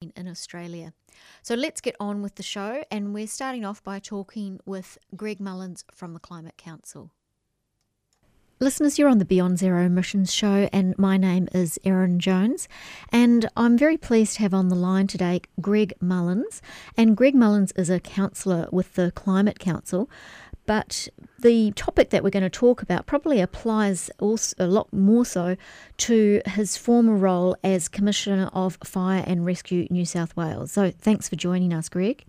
in Australia. So let's get on with the show, and we're starting off by talking with Greg Mullins from the Climate Council. Listeners, you're on the Beyond Zero Emissions show, and my name is Erin Jones. And I'm very pleased to have on the line today Greg Mullins. And Greg Mullins is a councillor with the Climate Council. But the topic that we're going to talk about probably applies also a lot more so to his former role as Commissioner of Fire and Rescue New South Wales. So thanks for joining us, Greg.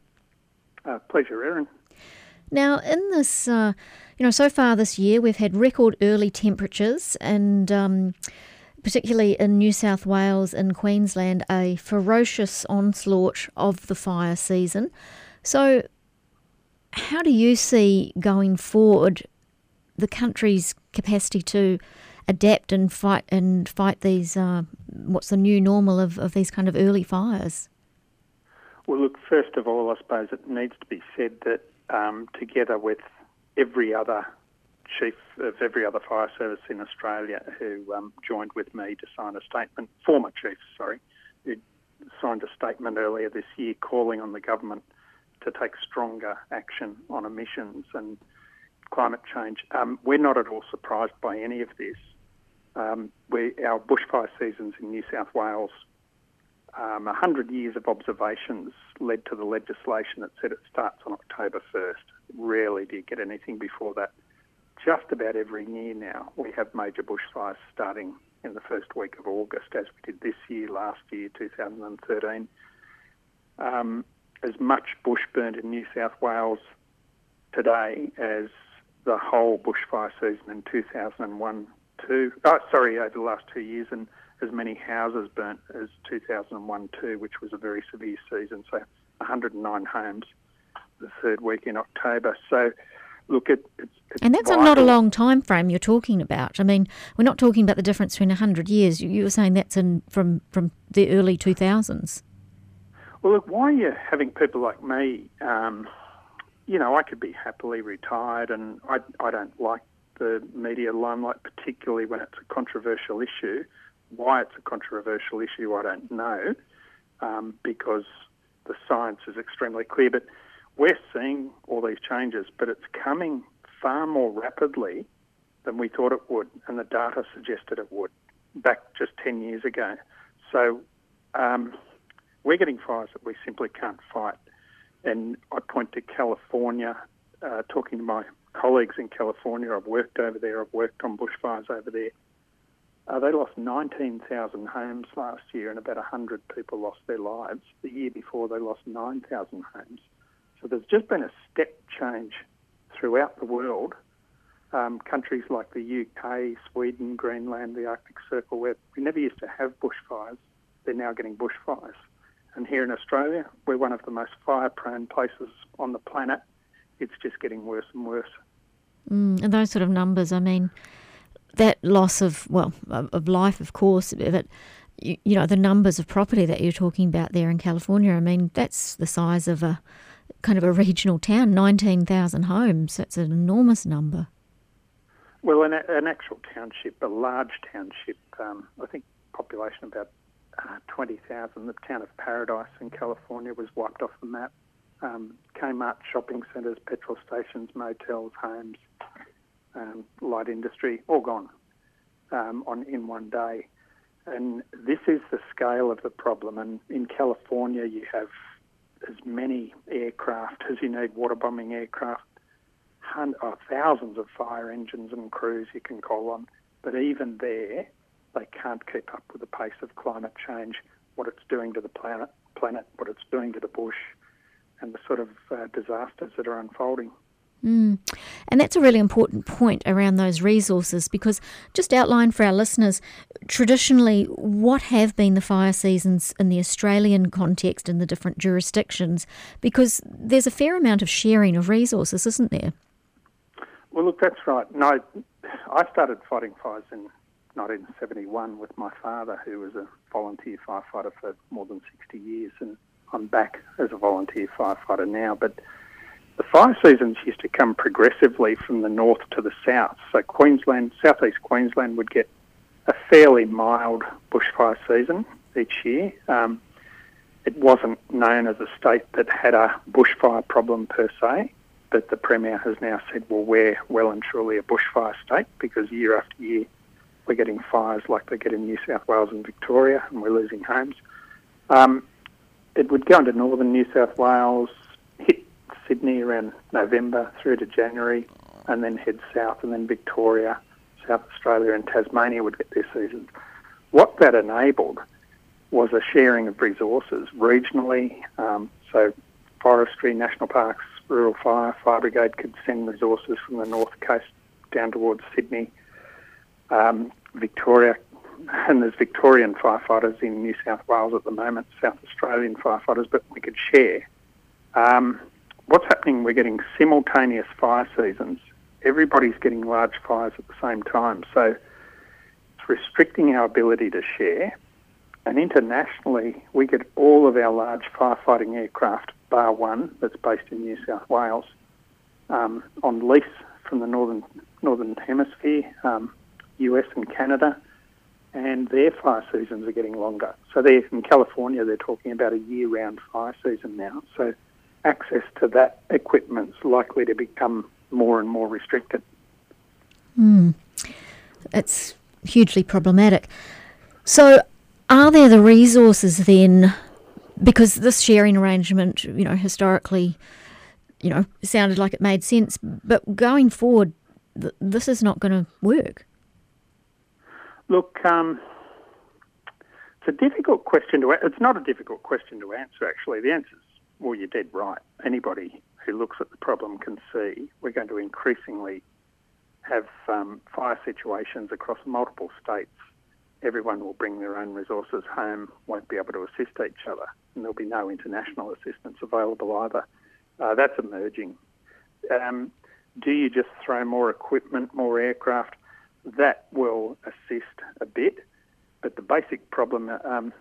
Uh, pleasure, Erin. Now, in this, uh, you know, so far this year, we've had record early temperatures and. Um, particularly in New South Wales and Queensland, a ferocious onslaught of the fire season. So, how do you see going forward the country's capacity to adapt and fight and fight these? Uh, what's the new normal of, of these kind of early fires? Well, look, first of all, I suppose it needs to be said that um, together with every other chief of every other fire service in Australia who um, joined with me to sign a statement, former chiefs, sorry, who signed a statement earlier this year calling on the government to take stronger action on emissions and climate change. Um, we're not at all surprised by any of this. Um, we, our bushfire seasons in New South Wales, um, 100 years of observations led to the legislation that said it starts on October 1st. Rarely do you get anything before that. Just about every year now, we have major bushfires starting in the first week of August, as we did this year, last year, 2013. Um, as much bush burnt in New South Wales today as the whole bushfire season in 2001 two, oh, sorry, over the last two years, and as many houses burnt as 2001 two, which was a very severe season. So 109 homes the third week in October. So look, it, it's, it's and that's vital. not a long time frame you're talking about. I mean, we're not talking about the difference between 100 years. You, you were saying that's in from from the early 2000s. Well, look, why are you having people like me? Um, you know, I could be happily retired, and I, I don't like the media limelight, particularly when it's a controversial issue. Why it's a controversial issue, I don't know, um, because the science is extremely clear. But we're seeing all these changes, but it's coming far more rapidly than we thought it would, and the data suggested it would back just 10 years ago. So, um, we're getting fires that we simply can't fight. And I point to California, uh, talking to my colleagues in California. I've worked over there, I've worked on bushfires over there. Uh, they lost 19,000 homes last year and about 100 people lost their lives. The year before, they lost 9,000 homes. So there's just been a step change throughout the world. Um, countries like the UK, Sweden, Greenland, the Arctic Circle, where we never used to have bushfires, they're now getting bushfires. And here in Australia, we're one of the most fire prone places on the planet. It's just getting worse and worse. Mm, and those sort of numbers, I mean, that loss of, well, of life, of course, but you, you know, the numbers of property that you're talking about there in California, I mean, that's the size of a kind of a regional town, 19,000 homes. That's an enormous number. Well, an, an actual township, a large township, um, I think population about uh, 20,000. The town of Paradise in California was wiped off the map. Um, Kmart shopping centres, petrol stations, motels, homes, um, light industry, all gone um, on in one day. And this is the scale of the problem. And in California, you have as many aircraft as you need water bombing aircraft, hundreds, oh, thousands of fire engines and crews you can call on. But even there, they can't keep up with the pace of climate change, what it's doing to the planet, planet what it's doing to the bush, and the sort of uh, disasters that are unfolding. Mm. And that's a really important point around those resources because just outline for our listeners traditionally what have been the fire seasons in the Australian context in the different jurisdictions because there's a fair amount of sharing of resources, isn't there? Well, look, that's right. No, I started fighting fires in 1971 with my father, who was a volunteer firefighter for more than 60 years, and I'm back as a volunteer firefighter now. But the fire seasons used to come progressively from the north to the south. So Queensland, southeast Queensland, would get a fairly mild bushfire season each year. Um, it wasn't known as a state that had a bushfire problem per se, but the Premier has now said, well, we're well and truly a bushfire state because year after year we're getting fires like they get in New South Wales and Victoria and we're losing homes. Um, it would go into northern New South Wales, hit Sydney around November through to January, and then head south, and then Victoria, South Australia, and Tasmania would get their seasons. What that enabled was a sharing of resources regionally. Um, so, forestry, national parks, rural fire, fire brigade could send resources from the north coast down towards Sydney. Um, Victoria, and there's Victorian firefighters in New South Wales at the moment, South Australian firefighters, but we could share. Um, what's happening? We're getting simultaneous fire seasons. Everybody's getting large fires at the same time, so it's restricting our ability to share. And internationally, we get all of our large firefighting aircraft, bar one, that's based in New South Wales, um, on lease from the northern northern hemisphere, um, US and Canada, and their fire seasons are getting longer. So they're in California, they're talking about a year-round fire season now. So access to that equipment's likely to become more and more restricted. Mm. It's hugely problematic. So are there the resources then? Because this sharing arrangement, you know, historically, you know, sounded like it made sense, but going forward, th- this is not going to work. Look, um, it's a difficult question to. It's not a difficult question to answer. Actually, the answer is well, you're dead right. Anybody who looks at the problem can see we're going to increasingly have um, fire situations across multiple states everyone will bring their own resources home, won't be able to assist each other, and there'll be no international assistance available either. Uh, that's emerging. Um, do you just throw more equipment, more aircraft? That will assist a bit, but the basic problem um,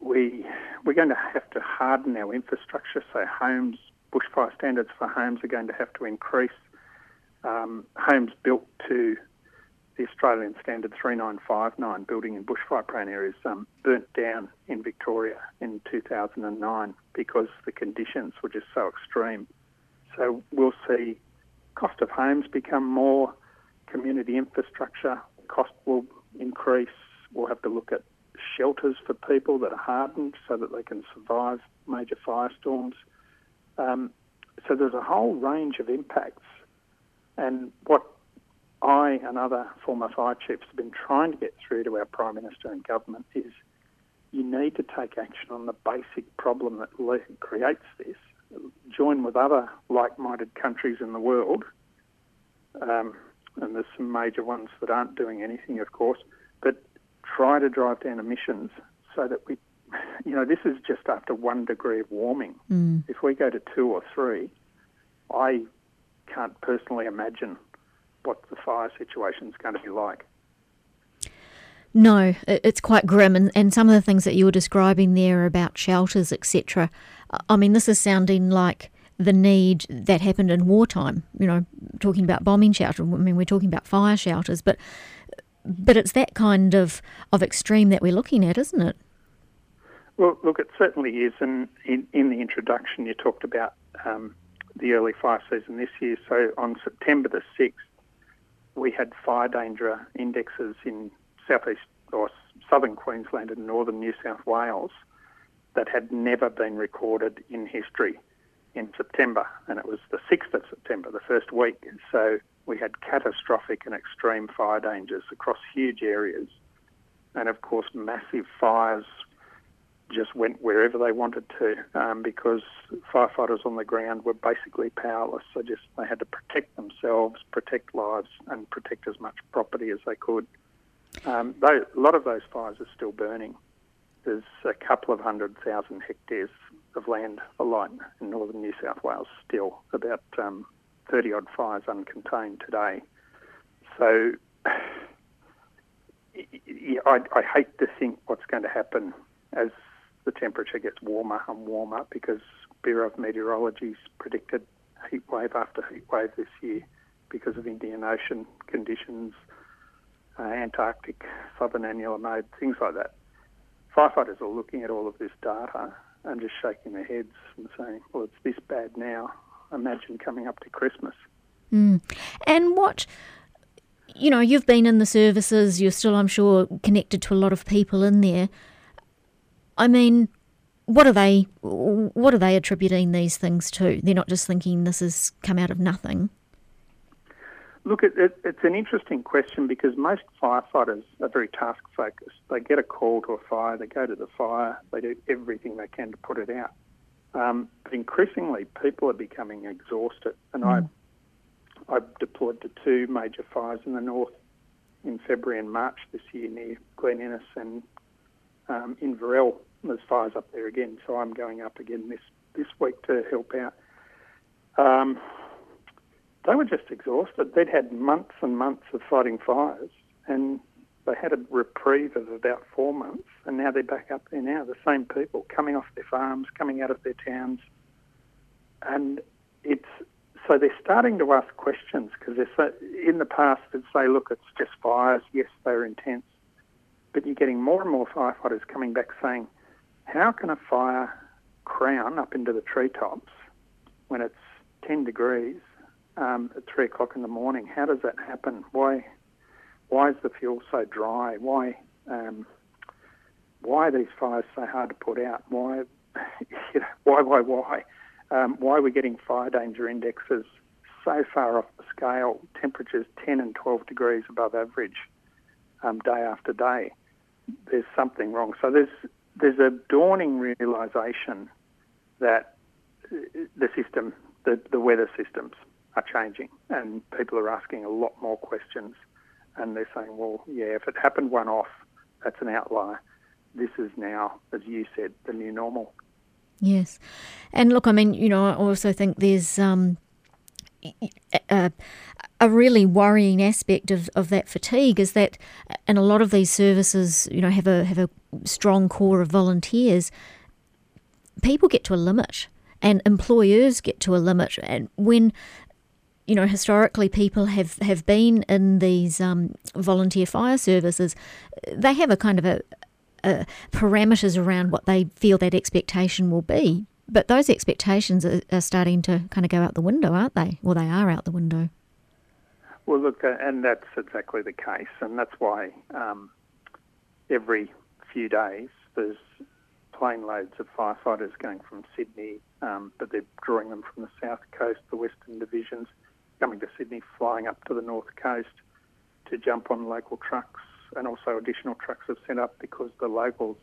we we're going to have to harden our infrastructure. So homes, bushfire standards for homes are going to have to increase. Um, homes built to the Australian Standard 3959 building in bushfire prone areas um, burnt down in Victoria in 2009 because the conditions were just so extreme. So we'll see cost of homes become more, community infrastructure cost will increase. We'll have to look at shelters for people that are hardened so that they can survive major firestorms. Um, so there's a whole range of impacts. And what I and other former fire chiefs have been trying to get through to our Prime Minister and government is you need to take action on the basic problem that creates this. Join with other like-minded countries in the world, um, and there's some major ones that aren't doing anything, of course, but try to drive down emissions so that we, you know, this is just after one degree of warming. Mm. If we go to two or three, I can't personally imagine what the fire situation is going to be like. No, it's quite grim, and, and some of the things that you were describing there about shelters, etc. I mean, this is sounding like the need that happened in wartime. You know, talking about bombing shelters. I mean, we're talking about fire shelters, but but it's that kind of of extreme that we're looking at, isn't it? Well, look, it certainly is. And in, in the introduction, you talked about um, the early fire season this year. So on September the sixth, we had fire danger indexes in southeast or southern Queensland and northern New South Wales that had never been recorded in history in September, and it was the 6th of September, the first week. So we had catastrophic and extreme fire dangers across huge areas, and of course, massive fires just went wherever they wanted to um, because firefighters on the ground were basically powerless. So just they had to protect themselves, protect lives, and protect as much property as they could. Um, a lot of those fires are still burning. There's a couple of hundred thousand hectares of land alight in northern New South Wales still, about um, 30 odd fires uncontained today. So I, I hate to think what's going to happen as the temperature gets warmer and warmer because Bureau of Meteorology's predicted heat wave after heat wave this year because of Indian Ocean conditions, uh, Antarctic southern annular mode, things like that. Firefighters are looking at all of this data and just shaking their heads and saying, well, it's this bad now. Imagine coming up to Christmas. Mm. And what, you know, you've been in the services, you're still, I'm sure, connected to a lot of people in there. I mean, what are they what are they attributing these things to? They're not just thinking this has come out of nothing. Look, it, it, it's an interesting question because most firefighters are very task focused. They get a call to a fire, they go to the fire, they do everything they can to put it out. Um, but increasingly, people are becoming exhausted, and mm. I I deployed to two major fires in the north in February and March this year near Glen Innes and um, Inverell. There's fires up there again, so I'm going up again this this week to help out. Um, they were just exhausted. They'd had months and months of fighting fires, and they had a reprieve of about four months, and now they're back up there now. The same people coming off their farms, coming out of their towns, and it's so they're starting to ask questions because they're so, in the past they'd say, look, it's just fires. Yes, they're intense, but you're getting more and more firefighters coming back saying, how can a fire crown up into the treetops when it's 10 degrees um, at three o'clock in the morning. How does that happen? Why why is the fuel so dry? Why um, why are these fires so hard to put out? Why why why why um, why are we getting fire danger indexes so far off the scale? Temperatures 10 and 12 degrees above average um, day after day. There's something wrong. So there's there's a dawning realization that uh, the system, the, the weather systems, are changing, and people are asking a lot more questions. And they're saying, well, yeah, if it happened one off, that's an outlier. This is now, as you said, the new normal. Yes. And look, I mean, you know, I also think there's um, a, a really worrying aspect of, of that fatigue is that and a lot of these services, you know, have a have a strong core of volunteers. People get to a limit and employers get to a limit. And when you know, historically people have, have been in these um, volunteer fire services. They have a kind of a, a, parameters around what they feel that expectation will be. But those expectations are, starting to kind of go out the window, aren't they? Well, they are out the window. Well, look, uh, and that's exactly the case, and that's why um, every few days there's plane loads of firefighters going from Sydney, um, but they're drawing them from the south coast, the western divisions, coming to Sydney, flying up to the north coast to jump on local trucks, and also additional trucks have sent up because the locals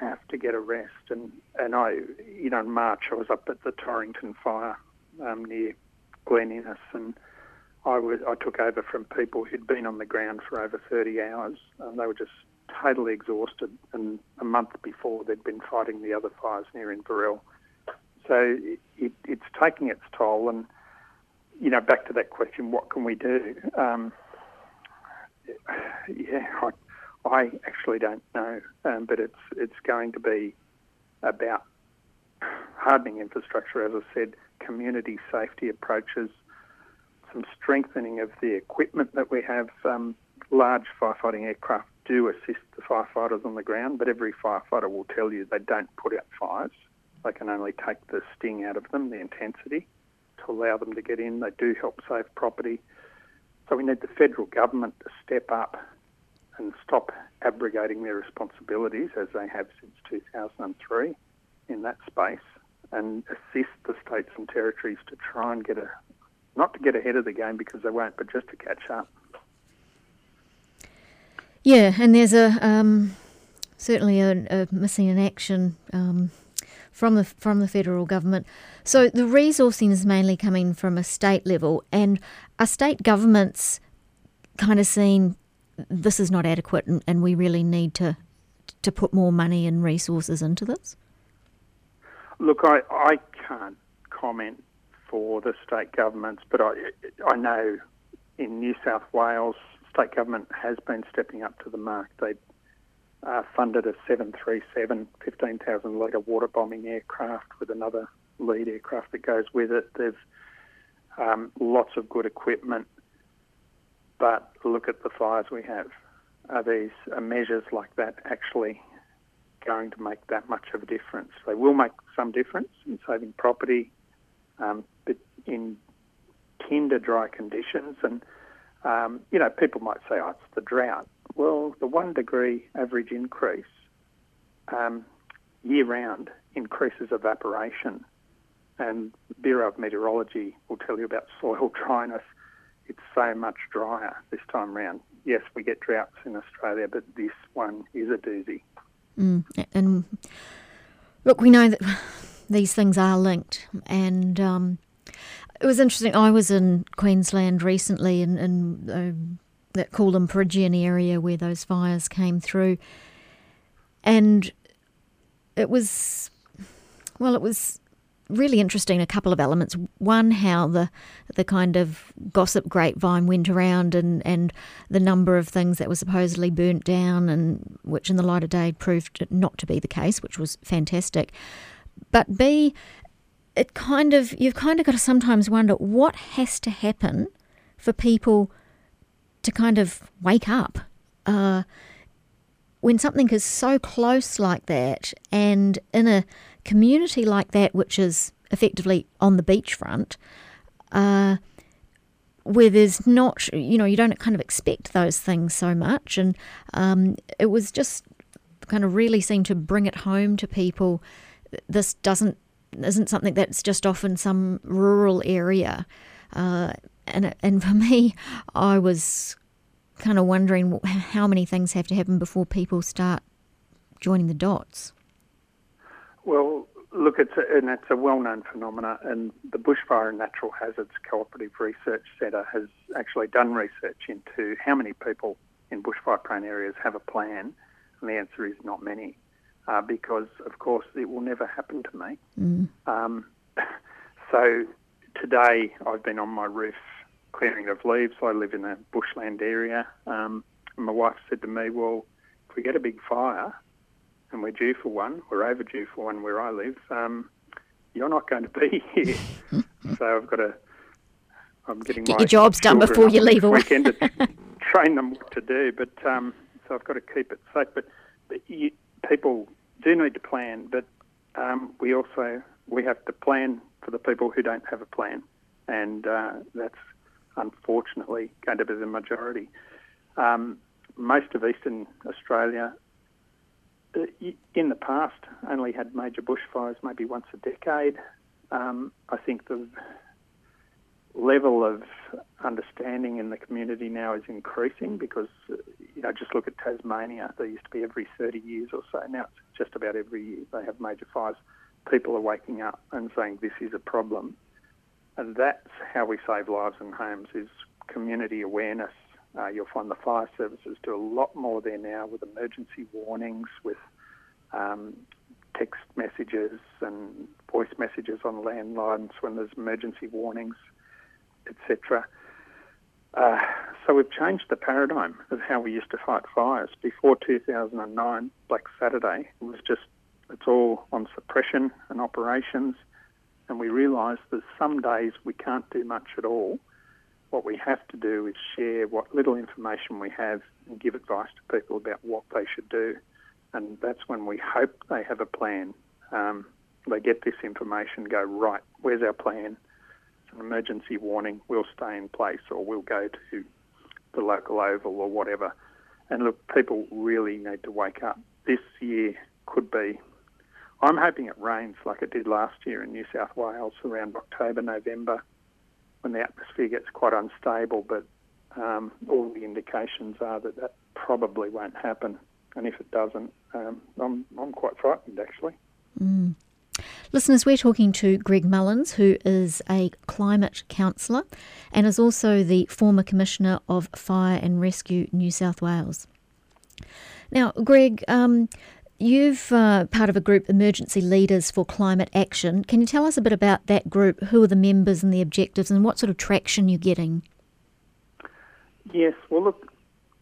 have to get a rest. And and I, you know, in March I was up at the Torrington fire um, near Glen Innes, and I was I took over from people who'd been on the ground for over 30 hours, and they were just totally exhausted. And a month before they'd been fighting the other fires near Inverell. So it, it, it's taking its toll, and you know, back to that question, what can we do? Um, yeah, I, I, actually don't know, um, but it's it's going to be about hardening infrastructure, as I said, community safety approaches, some strengthening of the equipment that we have. Um, large firefighting aircraft do assist the firefighters on the ground, but every firefighter will tell you they don't put out fires. They can only take the sting out of them, the intensity to allow them to get in. They do help save property. So we need the federal government to step up and stop abrogating their responsibilities as they have since 2003 in that space and assist the states and territories to try and get a, not to get ahead of the game because they won't, but just to catch up. Yeah, and there's a um, certainly a, a, missing in action um, from the from the federal government. So the resourcing is mainly coming from a state level, and are state governments kind of seeing this is not adequate, and, and we really need to to put more money and resources into this? Look, I, I can't comment for the state governments, but I I know in New South Wales, state government has been stepping up to the mark. They uh, funded a 737 15,000 litre water bombing aircraft with another lead aircraft that goes with it. There's um, lots of good equipment, but look at the fires we have. Are these are measures like that actually going to make that much of a difference. They will make some difference in saving property, um, but in tender dry conditions, and um, you know, people might say, "Oh, it's the drought." Well, the one degree average increase um, year round increases evaporation, and Bureau of Meteorology will tell you about soil dryness. It's so much drier this time round. Yes, we get droughts in Australia, but this one is a doozy. Mm, and look, we know that these things are linked, and um, it was interesting. I was in Queensland recently, in, in uh, that Coolum Peregian area where those fires came through, and it was well, it was really interesting. A couple of elements. One, how the the kind of gossip grapevine went around, and and the number of things that were supposedly burnt down, and which in the light of day proved not to be the case, which was fantastic. But B, it kind of you've kind of got to sometimes wonder what has to happen for people to kind of wake up. Uh, when something is so close like that and in a community like that, which is effectively on the beachfront, uh, where there's not, you know, you don't kind of expect those things so much. And um, it was just kind of really seemed to bring it home to people. This doesn't isn't something that's just off in some rural area. Uh, and and for me, I was kind of wondering how many things have to happen before people start joining the dots. Well, look, it's a, and it's a well-known phenomenon, and the Bushfire and Natural Hazards Cooperative Research Centre has actually done research into how many people in bushfire-prone areas have a plan, and the answer is not many, uh, because of course it will never happen to me. Mm. Um, so today I've been on my roof clearing of leaves. I live in a bushland area. Um, my wife said to me, well, if we get a big fire and we're due for one, we're overdue for one where I live, um, you're not going to be here. so I've got to, I'm getting get my your jobs done before you leave away. weekend to train them what to do. But um, so I've got to keep it safe. But, but you, people do need to plan, but um, we also we have to plan for the people who don't have a plan, and uh, that's unfortunately going to be the majority. Um, most of eastern Australia, uh, in the past, only had major bushfires maybe once a decade. Um, I think the level of understanding in the community now is increasing because, uh, you know, just look at Tasmania. There used to be every 30 years or so. Now it's just about every year they have major fires. People are waking up and saying this is a problem. And that's how we save lives and homes is community awareness. Uh, you'll find the fire services do a lot more there now with emergency warnings, with um, text messages and voice messages on landlines when there's emergency warnings, etc. Uh, so we've changed the paradigm of how we used to fight fires. Before 2009, Black Saturday, was just, it's all on suppression and operations and we realise that some days we can't do much at all. What we have to do is share what little information we have and give advice to people about what they should do. And that's when we hope they have a plan. Um, they get this information, go, right, where's our plan? It's an emergency warning, we'll stay in place or we'll go to the local oval or whatever. And look, people really need to wake up. This year could be I'm hoping it rains like it did last year in New South Wales around October, November, when the atmosphere gets quite unstable. But um, all the indications are that that probably won't happen. And if it doesn't, um, I'm, I'm quite frightened actually. Mm. Listeners, we're talking to Greg Mullins, who is a climate counsellor and is also the former Commissioner of Fire and Rescue New South Wales. Now, Greg, um, You've uh, part of a group, Emergency Leaders for Climate Action. Can you tell us a bit about that group? Who are the members and the objectives, and what sort of traction you're getting? Yes, well, look,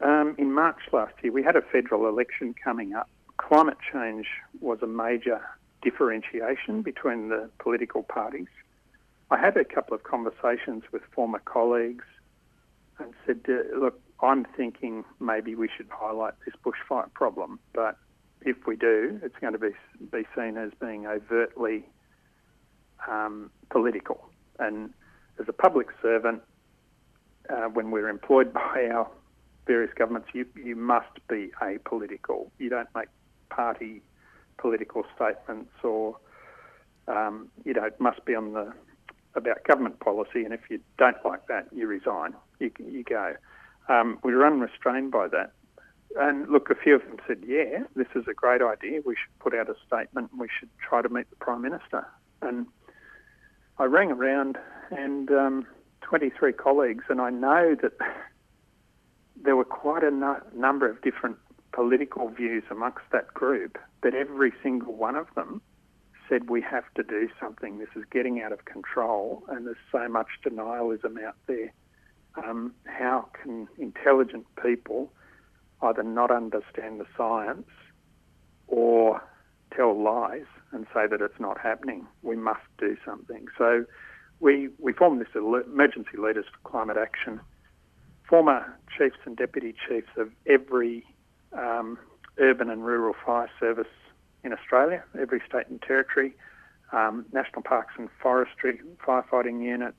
um, in March last year, we had a federal election coming up. Climate change was a major differentiation between the political parties. I had a couple of conversations with former colleagues and said, uh, look, I'm thinking maybe we should highlight this bushfire problem, but if we do, it's going to be be seen as being overtly um, political. And as a public servant, uh, when we're employed by our various governments, you you must be apolitical. You don't make party political statements, or um, you know, it must be on the about government policy. And if you don't like that, you resign. You you go. Um, we're unrestrained by that. And look, a few of them said, yeah, this is a great idea. We should put out a statement and we should try to meet the Prime Minister. And I rang around and um, 23 colleagues, and I know that there were quite a no- number of different political views amongst that group, but every single one of them said we have to do something. This is getting out of control, and there's so much denialism out there. Um, how can intelligent people either not understand the science or tell lies and say that it's not happening. We must do something. So we, we formed this emergency leaders for climate action. Former chiefs and deputy chiefs of every um, urban and rural fire service in Australia, every state and territory, um, national parks and forestry firefighting units,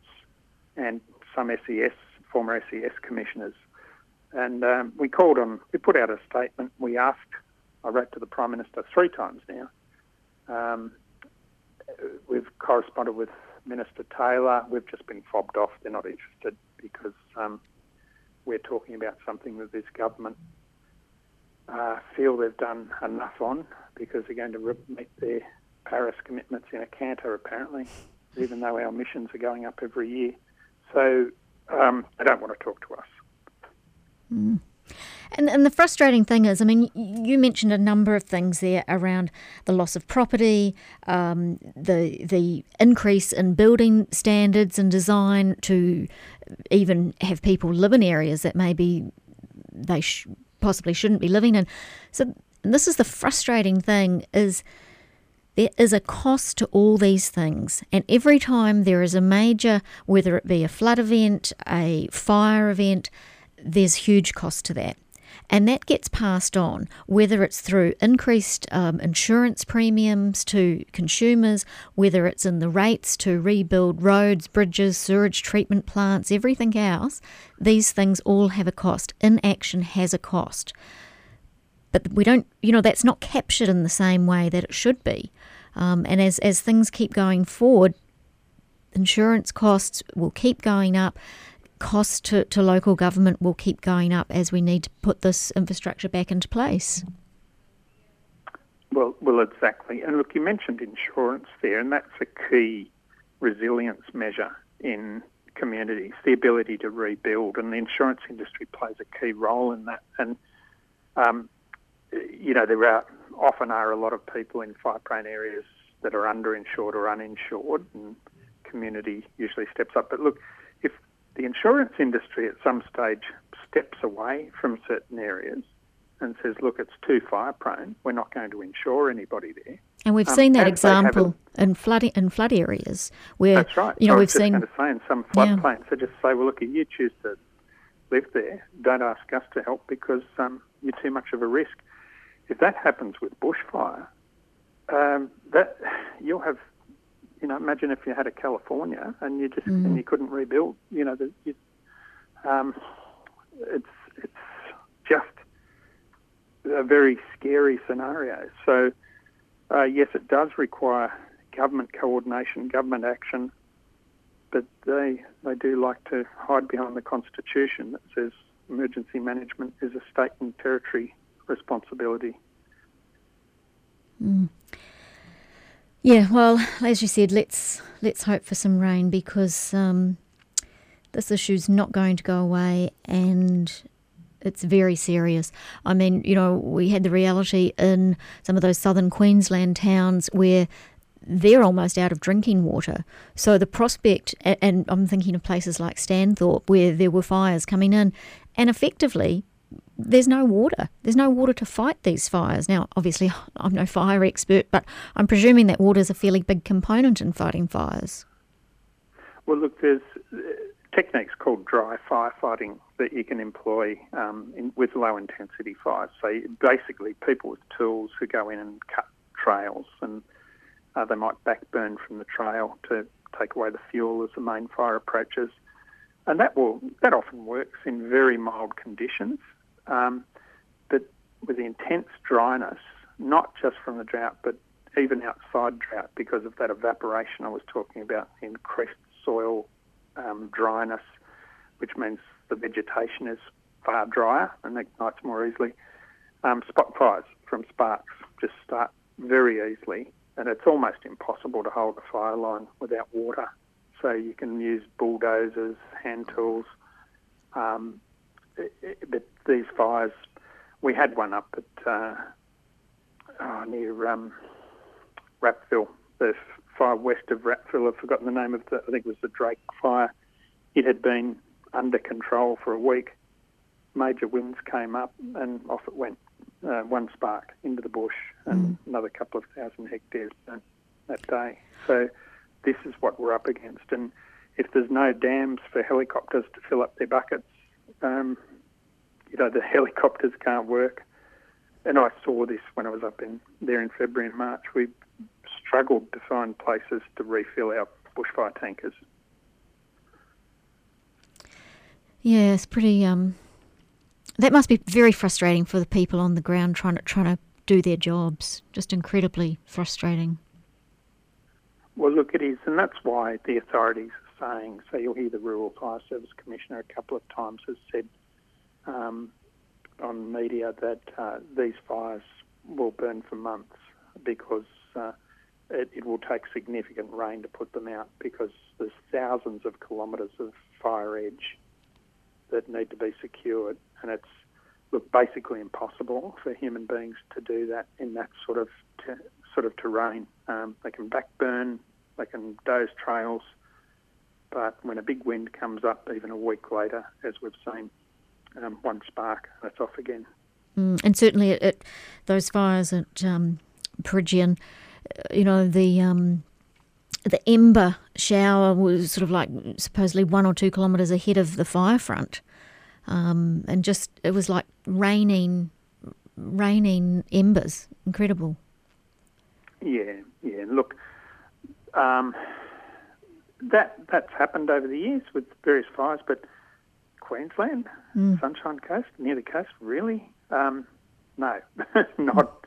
and some SES, former SES commissioners and um, we called on, we put out a statement. We asked, I wrote to the Prime Minister three times now. Um, we've corresponded with Minister Taylor. We've just been fobbed off. They're not interested because um, we're talking about something that this government uh, feel they've done enough on because they're going to meet their Paris commitments in a canter, apparently, even though our emissions are going up every year. So um, they don't want to talk to us. Mm. And, and the frustrating thing is, I mean, you mentioned a number of things there around the loss of property, um, the the increase in building standards and design to even have people live in areas that maybe they sh- possibly shouldn't be living in. So this is the frustrating thing is there is a cost to all these things. And every time there is a major, whether it be a flood event, a fire event, there's huge cost to that. And that gets passed on, whether it's through increased um, insurance premiums to consumers, whether it's in the rates to rebuild roads, bridges, sewage treatment plants, everything else. These things all have a cost. Inaction has a cost. But we don't, you know, that's not captured in the same way that it should be. Um, and as, as things keep going forward, insurance costs will keep going up costs to, to local government will keep going up as we need to put this infrastructure back into place. Well, well, exactly. And look, you mentioned insurance there, and that's a key resilience measure in communities, the ability to rebuild, and the insurance industry plays a key role in that. And um, you know, there are often are a lot of people in fire-prone areas that are underinsured or uninsured, and community usually steps up. But look, if the insurance industry at some stage steps away from certain areas and says, look, it's too fire prone, we're not going to insure anybody there. And we've um, seen that example in flood in flood areas where that's right. You know, we've seen going to say in some floodplains yeah. they just say, well, look, if you choose to live there, don't ask us to help because um, you're too much of a risk. If that happens with bushfire, um, that you'll have you know, imagine if you had a California and you just mm. and you couldn't rebuild. You know, the, you, um, it's it's just a very scary scenario. So, uh, yes, it does require government coordination, government action, but they they do like to hide behind the constitution that says emergency management is a state and territory responsibility. Mm. Yeah, well, as you said, let's let's hope for some rain because um, this issue's not going to go away, and it's very serious. I mean, you know, we had the reality in some of those southern Queensland towns where they're almost out of drinking water. So the prospect, and I'm thinking of places like Stanthorpe where there were fires coming in, and effectively there's no water. There's no water to fight these fires. Now, obviously, I'm no fire expert, but I'm presuming that water is a fairly big component in fighting fires. Well, look, there's techniques called dry firefighting that you can employ um, in, with low intensity fires. So basically, people with tools who go in and cut trails, and uh, they might backburn from the trail to take away the fuel as the main fire approaches, and that will that often works in very mild conditions. Um, but with the intense dryness, not just from the drought, but even outside drought, because of that evaporation I was talking about, increased soil um, dryness, which means the vegetation is far drier and ignites more easily. Um, spot fires from sparks just start very easily, and it's almost impossible to hold a fire line without water. So you can use bulldozers, hand tools. Um, but these fires, we had one up at uh, oh, near um, Rappville, the fire west of Rappville. I've forgotten the name of the. I think it was the Drake fire. It had been under control for a week. Major winds came up and off it went. Uh, one spark into the bush and mm. another couple of thousand hectares that day. So this is what we're up against. And if there's no dams for helicopters to fill up their buckets, um, you know, the helicopters can't work. And I saw this when I was up in there in February and March. We struggled to find places to refill our bushfire tankers. Yeah, it's pretty. Um, that must be very frustrating for the people on the ground trying to trying to do their jobs. Just incredibly frustrating. Well, look, it is, and that's why the authorities are saying. So you'll hear the Rural Fire Service Commissioner a couple of times has said um, on media that uh, these fires will burn for months because uh, it, it, will take significant rain to put them out because there's thousands of kilometres of fire edge that need to be secured, and it's look basically impossible for human beings to do that in that sort of te- sort of terrain. Um, they can backburn, they can doze trails, but when a big wind comes up, even a week later, as we've seen, um, one spark, that's off again. Mm, and certainly, it, it, those fires at um, Peregian you know, the um, the ember shower was sort of like supposedly one or two kilometres ahead of the fire front, um, and just it was like raining, raining embers. Incredible. Yeah, yeah. Look, um, that that's happened over the years with various fires, but Queensland, mm. Sunshine Coast, near the coast, really, um, no, not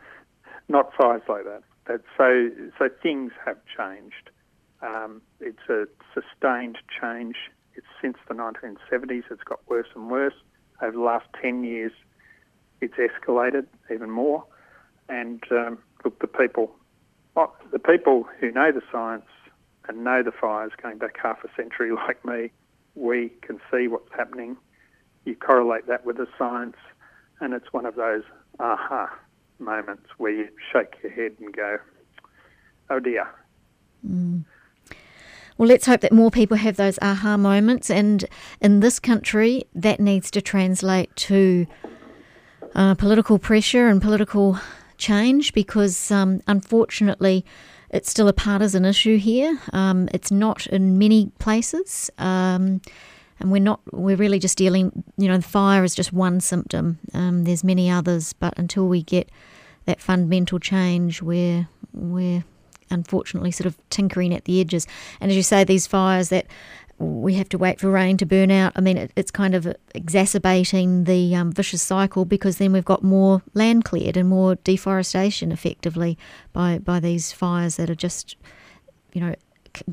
not fires like that. That so so things have changed. Um, it's a sustained change. It's since the 1970s. It's got worse and worse. Over the last 10 years, it's escalated even more. And um, look, the people, the people who know the science and know the fires going back half a century, like me, we can see what's happening. You correlate that with the science, and it's one of those aha moments where you shake your head and go, oh dear. Mm. Well, let's hope that more people have those aha moments, and in this country, that needs to translate to uh, political pressure and political change because, um, unfortunately, it's still a partisan issue here. Um, it's not in many places. Um, and we're not we're really just dealing you know the fire is just one symptom um, there's many others but until we get that fundamental change we're we're unfortunately sort of tinkering at the edges and as you say these fires that we have to wait for rain to burn out. I mean, it, it's kind of exacerbating the um, vicious cycle because then we've got more land cleared and more deforestation effectively by, by these fires that are just, you know,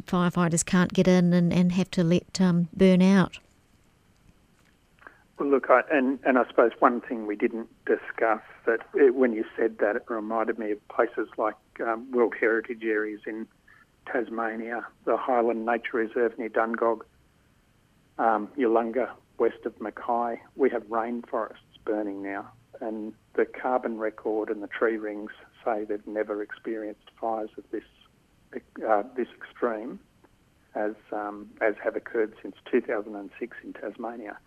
firefighters can't get in and, and have to let um, burn out. Well, look, I, and, and I suppose one thing we didn't discuss that it, when you said that, it reminded me of places like um, World Heritage areas in Tasmania, the Highland Nature Reserve near Dungog, um, Eungella, west of Mackay. We have rainforests burning now, and the carbon record and the tree rings say they've never experienced fires of this uh, this extreme as um, as have occurred since 2006 in Tasmania.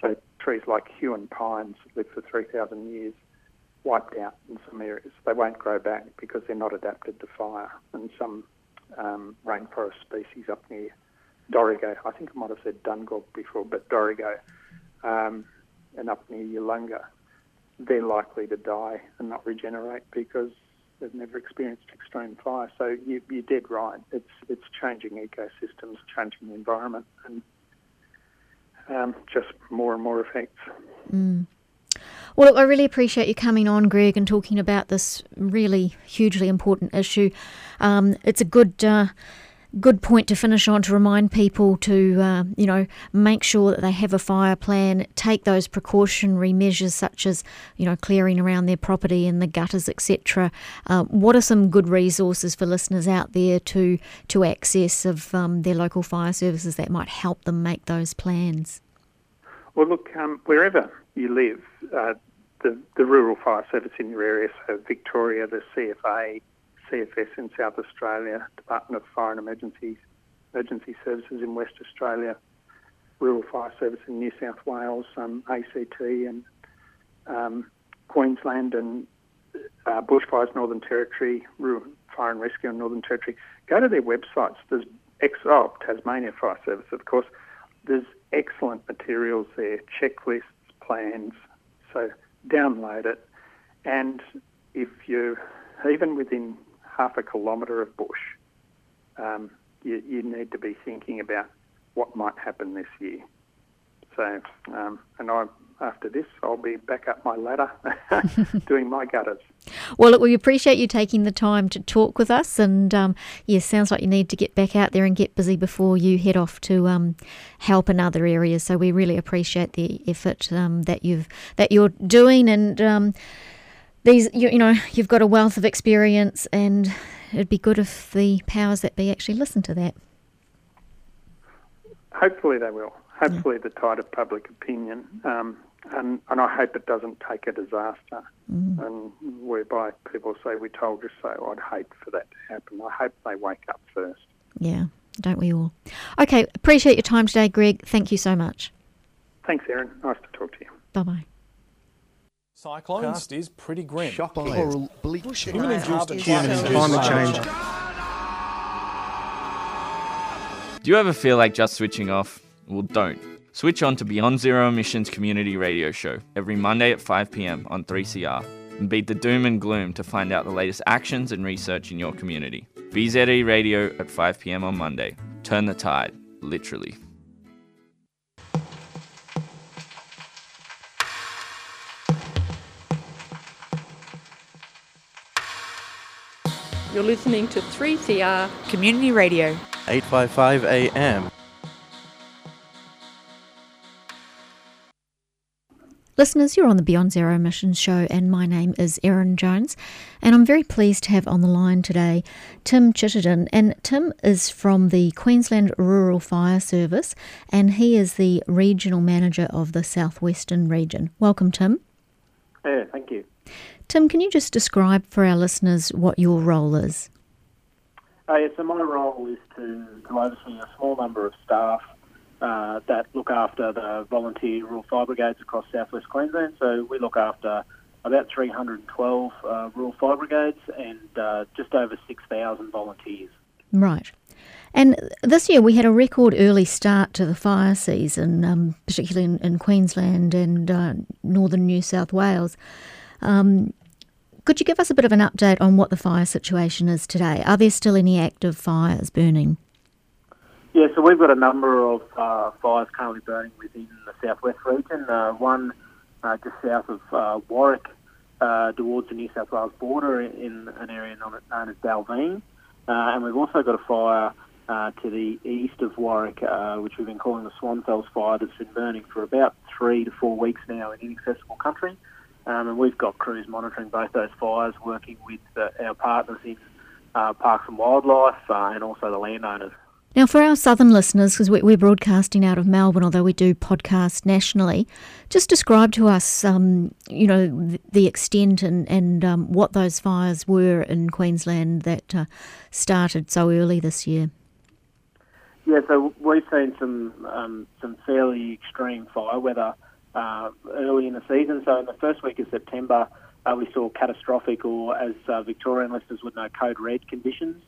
So trees like Huon pines live for 3,000 years, wiped out in some areas. They won't grow back because they're not adapted to fire. And some um, rainforest species up near Dorrigo. I think I might have said Dungog before, but Dorrigo, um, and up near Eungella, they're likely to die and not regenerate because they've never experienced extreme fire. So you, you're dead right. It's it's changing ecosystems, changing the environment, and um, just more and more effects. Mm. Well, I really appreciate you coming on, Greg, and talking about this really hugely important issue. Um, it's a good. Uh, good point to finish on to remind people to, uh, you know, make sure that they have a fire plan, take those precautionary measures such as, you know, clearing around their property and the gutters, etc. Uh, what are some good resources for listeners out there to to access of um, their local fire services that might help them make those plans? Well, look, um, wherever you live, uh, the, the rural fire service in your area, so Victoria, the CFA, CFS in South Australia, Department of and Emergencies, Emergency Services in West Australia, Rural Fire Service in New South Wales, um, ACT and um, Queensland and uh, Bushfires Northern Territory, Rural Fire and Rescue in Northern Territory. Go to their websites. There's ex- oh, Tasmania Fire Service, of course. There's excellent materials there, checklists, plans. So download it, and if you're even within half a kilometre of bush, um, you, you, need to be thinking about what might happen this year. So, um, and I, after this, I'll be back up my ladder doing my gutters. Well, look, we appreciate you taking the time to talk with us, and um, yes, sounds like you need to get back out there and get busy before you head off to um, help in other areas. So we really appreciate the effort um, that you've that you're doing, and um, these you, you know you've got a wealth of experience, and it'd be good if the powers that be actually listen to that. Hopefully they will. Hopefully yeah. the tide of public opinion, um, and and I hope it doesn't take a disaster, mm. and whereby people say we told you so. I'd hate for that to happen. I hope they wake up first. Yeah, don't we all? Okay, appreciate your time today, Greg. Thank you so much. Thanks, Erin. Nice to talk to you. Bye bye. Cyclones is pretty grim. Shock coral bleach. Human-induced climate change. Do you ever feel like just switching off? Well, don't. Switch on to Beyond Zero Emissions Community Radio Show every Monday at 5 pm on 3CR and beat the doom and gloom to find out the latest actions and research in your community. BZE Radio at 5 pm on Monday. Turn the tide, literally. You're listening to 3CR Community Radio. 855 AM. Listeners, you're on the Beyond Zero Emissions show, and my name is Erin Jones, and I'm very pleased to have on the line today Tim Chittenden. And Tim is from the Queensland Rural Fire Service, and he is the regional manager of the southwestern region. Welcome, Tim. Yeah, thank you. Tim, can you just describe for our listeners what your role is? Uh, yeah, so my role is to, to oversee a small number of staff uh, that look after the volunteer rural fire brigades across southwest Queensland. So we look after about 312 uh, rural fire brigades and uh, just over 6,000 volunteers. Right. And this year we had a record early start to the fire season, um, particularly in, in, Queensland and uh, northern New South Wales. Um, could you give us a bit of an update on what the fire situation is today? Are there still any active fires burning? Yeah, so we've got a number of uh, fires currently burning within the southwest region. Uh, one uh, just south of uh, Warwick uh, towards the New South Wales border in an area known as Balvene. Uh, and we've also got a fire to the east of Warwick, which we've been calling the Swanfels fire, that's been burning for about three to four weeks now in inaccessible country. Um, and we've got crews monitoring both those fires, working with uh, our partners in uh, Parks and Wildlife uh, and also the landowners. Now, for our southern listeners, because we're broadcasting out of Melbourne, although we do podcast nationally, just describe to us, um, you know, the extent and, and um, what those fires were in Queensland that uh, started so early this year. Yeah, so we've seen some um, some fairly extreme fire weather uh, early in the season. So in the first week of September, uh, we saw catastrophic, or as uh, Victorian listeners would know, code red conditions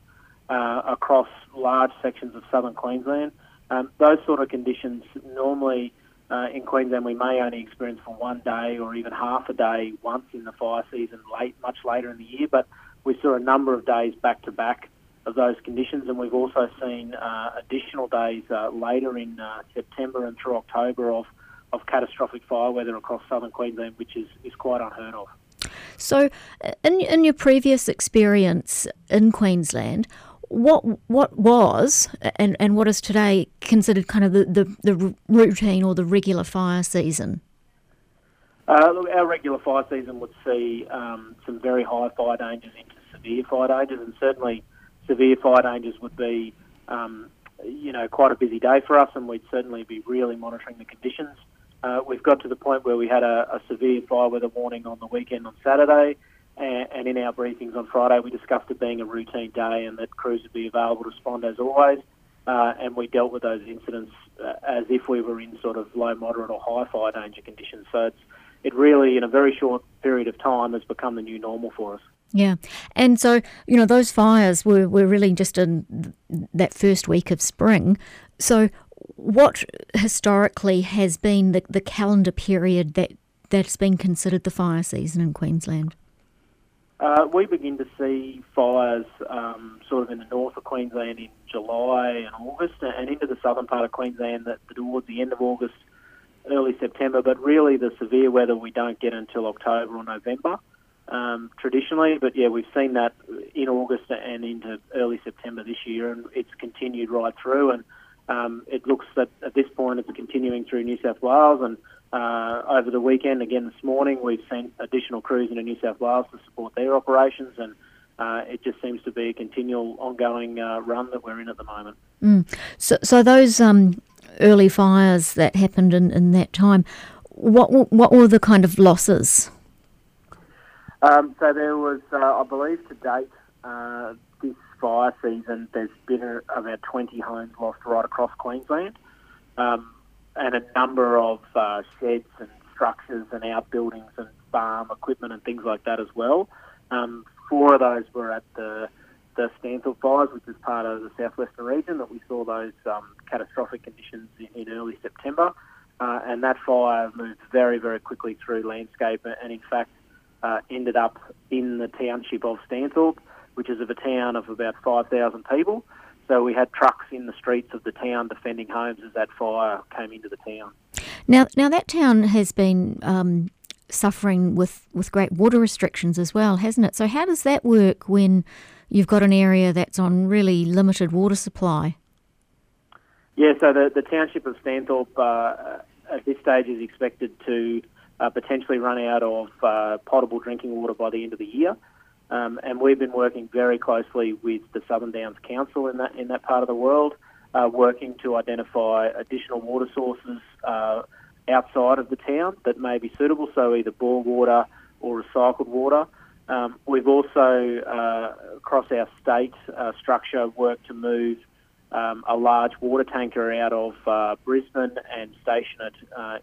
uh, across large sections of southern Queensland. Um, those sort of conditions normally uh, in Queensland we may only experience for one day or even half a day once in the fire season, late much later in the year. But we saw a number of days back to back of those conditions, and we've also seen uh, additional days later in September and through October of, of catastrophic fire weather across southern Queensland, which is, is quite unheard of. So, in, in your previous experience in Queensland, what what was and, and what is today considered kind of the, the, the routine or the regular fire season? Uh, look, our regular fire season would see um, some very high fire dangers into severe fire dangers, and certainly severe fire dangers would be, um, you know, quite a busy day for us, and we'd certainly be really monitoring the conditions. Uh, we've got to the point where we had a, a, severe fire weather warning on the weekend on Saturday, and, and, in our briefings on Friday, we discussed it being a routine day and that crews would be available to respond as always. Uh, and we dealt with those incidents uh, as if we were in sort of low, moderate, or high fire danger conditions. So it really, in a very short period of time, has become the new normal for us. Yeah. And so, you know, those fires were, were really just in that first week of spring. So, what historically has been the, the calendar period that, that's been considered the fire season in Queensland? Uh, we begin to see fires um, sort of in the north of Queensland in July and August, and into the southern part of Queensland that towards the end of August, early September. But really, the severe weather we don't get until October or November um, traditionally. But yeah, we've seen that in August and into early September this year, and it's continued right through. And um, it looks that at this point it's continuing through New South Wales. And uh, over the weekend, again this morning, we've sent additional crews into New South Wales to support their operations. And uh, it just seems to be a continual, ongoing uh, run that we're in at the moment. Mm. So, so those um, early fires that happened in, in that time, what what were the kind of losses? Um, so there was, uh, I believe, to date uh, fire season, there's been about 20 homes lost right across Queensland, um, and a number of uh, sheds and structures and outbuildings and farm equipment and things like that as well. Um, four of those were at the the Stanthorpe fires, which is part of the southwestern region, that we saw those um, catastrophic conditions in, in early September. Uh, and that fire moved very, very quickly through landscape, and in fact, uh, ended up in the township of Stanthorpe, which is of a town of about 5,000 people. So we had trucks in the streets of the town defending homes as that fire came into the town. Now, now that town has been um, suffering with, with great water restrictions as well, hasn't it? So how does that work when you've got an area that's on really limited water supply? Yeah, so the, the township of Stanthorpe uh, at this stage is expected to uh, potentially run out of uh, potable drinking water by the end of the year. Um, and we've been working very closely with the Southern Downs Council in that in that part of the world, uh, working to identify additional water sources uh, outside of the town that may be suitable. So either bore water or recycled water. Um, we've also, uh, across our state uh, structure, worked to move um, a large water tanker out of Brisbane and station it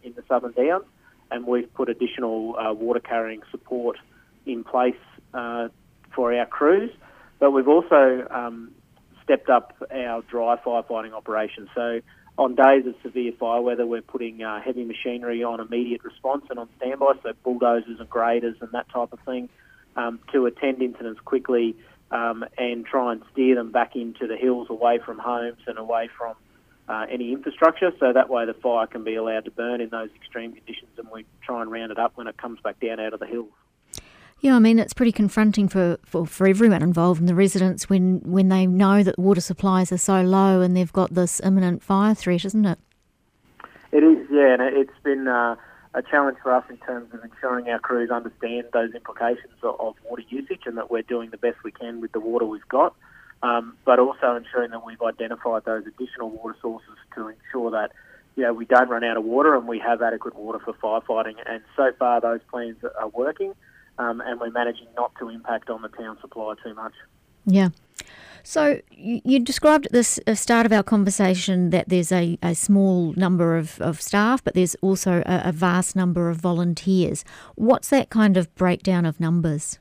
in the Southern Downs and we've put additional uh, water carrying support in place uh, for our crews. But we've also um, stepped up our dry firefighting operations. So on days of severe fire weather, we're putting uh, heavy machinery on immediate response and on standby, so bulldozers and graders and that type of thing, um, to attend incidents quickly um, and try and steer them back into the hills away from homes and away from uh, any infrastructure, so that way the fire can be allowed to burn in those extreme conditions, and we try and round it up when it comes back down out of the hills. Yeah, I mean it's pretty confronting for, for, for everyone involved and the residents when, when they know that water supplies are so low and they've got this imminent fire threat, isn't it? It is, yeah, and it's been uh, a challenge for us in terms of ensuring our crews understand those implications of, of water usage and that we're doing the best we can with the water we've got um, but also ensuring that we've identified those additional water sources to ensure that you know, we don't run out of water and we have adequate water for firefighting. And so far, those plans are working, um, and we're managing not to impact on the town supply too much. Yeah. So you described at the start of our conversation that there's a, a small number of, of staff, but there's also a, a vast number of volunteers. What's that kind of breakdown of numbers?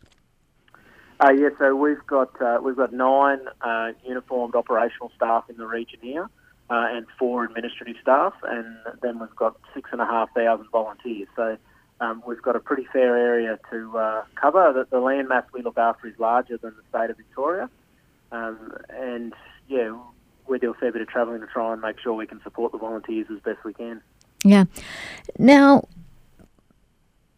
Uh, yeah, so we've got uh, we've got nine uh, uniformed operational staff in the region here, uh, and four administrative staff, and then we've got six and a half thousand volunteers. So um, we've got a pretty fair area to uh, cover. The, the land mass we look after is larger than the state of Victoria, um, and yeah, we do a fair bit of travelling to try and make sure we can support the volunteers as best we can. Yeah. Now,